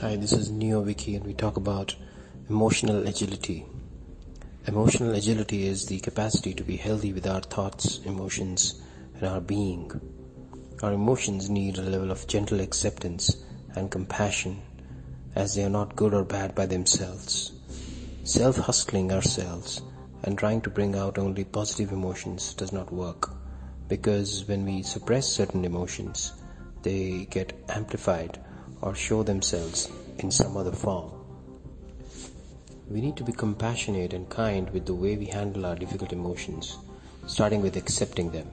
Hi, this is Neo Viky, and we talk about emotional agility. Emotional agility is the capacity to be healthy with our thoughts, emotions, and our being. Our emotions need a level of gentle acceptance and compassion as they are not good or bad by themselves. Self hustling ourselves and trying to bring out only positive emotions does not work because when we suppress certain emotions, they get amplified or show themselves in some other form. We need to be compassionate and kind with the way we handle our difficult emotions, starting with accepting them.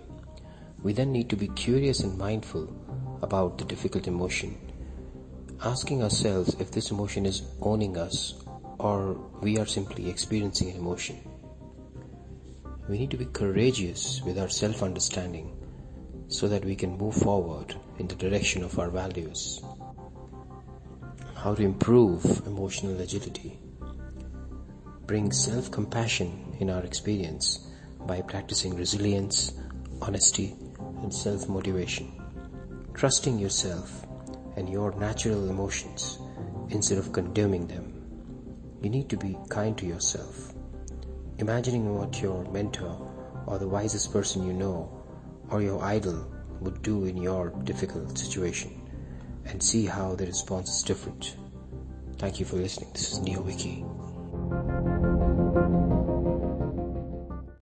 We then need to be curious and mindful about the difficult emotion, asking ourselves if this emotion is owning us or we are simply experiencing an emotion. We need to be courageous with our self understanding so that we can move forward in the direction of our values. How to improve emotional agility. Bring self compassion in our experience by practicing resilience, honesty, and self motivation. Trusting yourself and your natural emotions instead of condemning them. You need to be kind to yourself. Imagining what your mentor or the wisest person you know or your idol would do in your difficult situation and see how the response is different. Thank you for listening. This is NeoViky.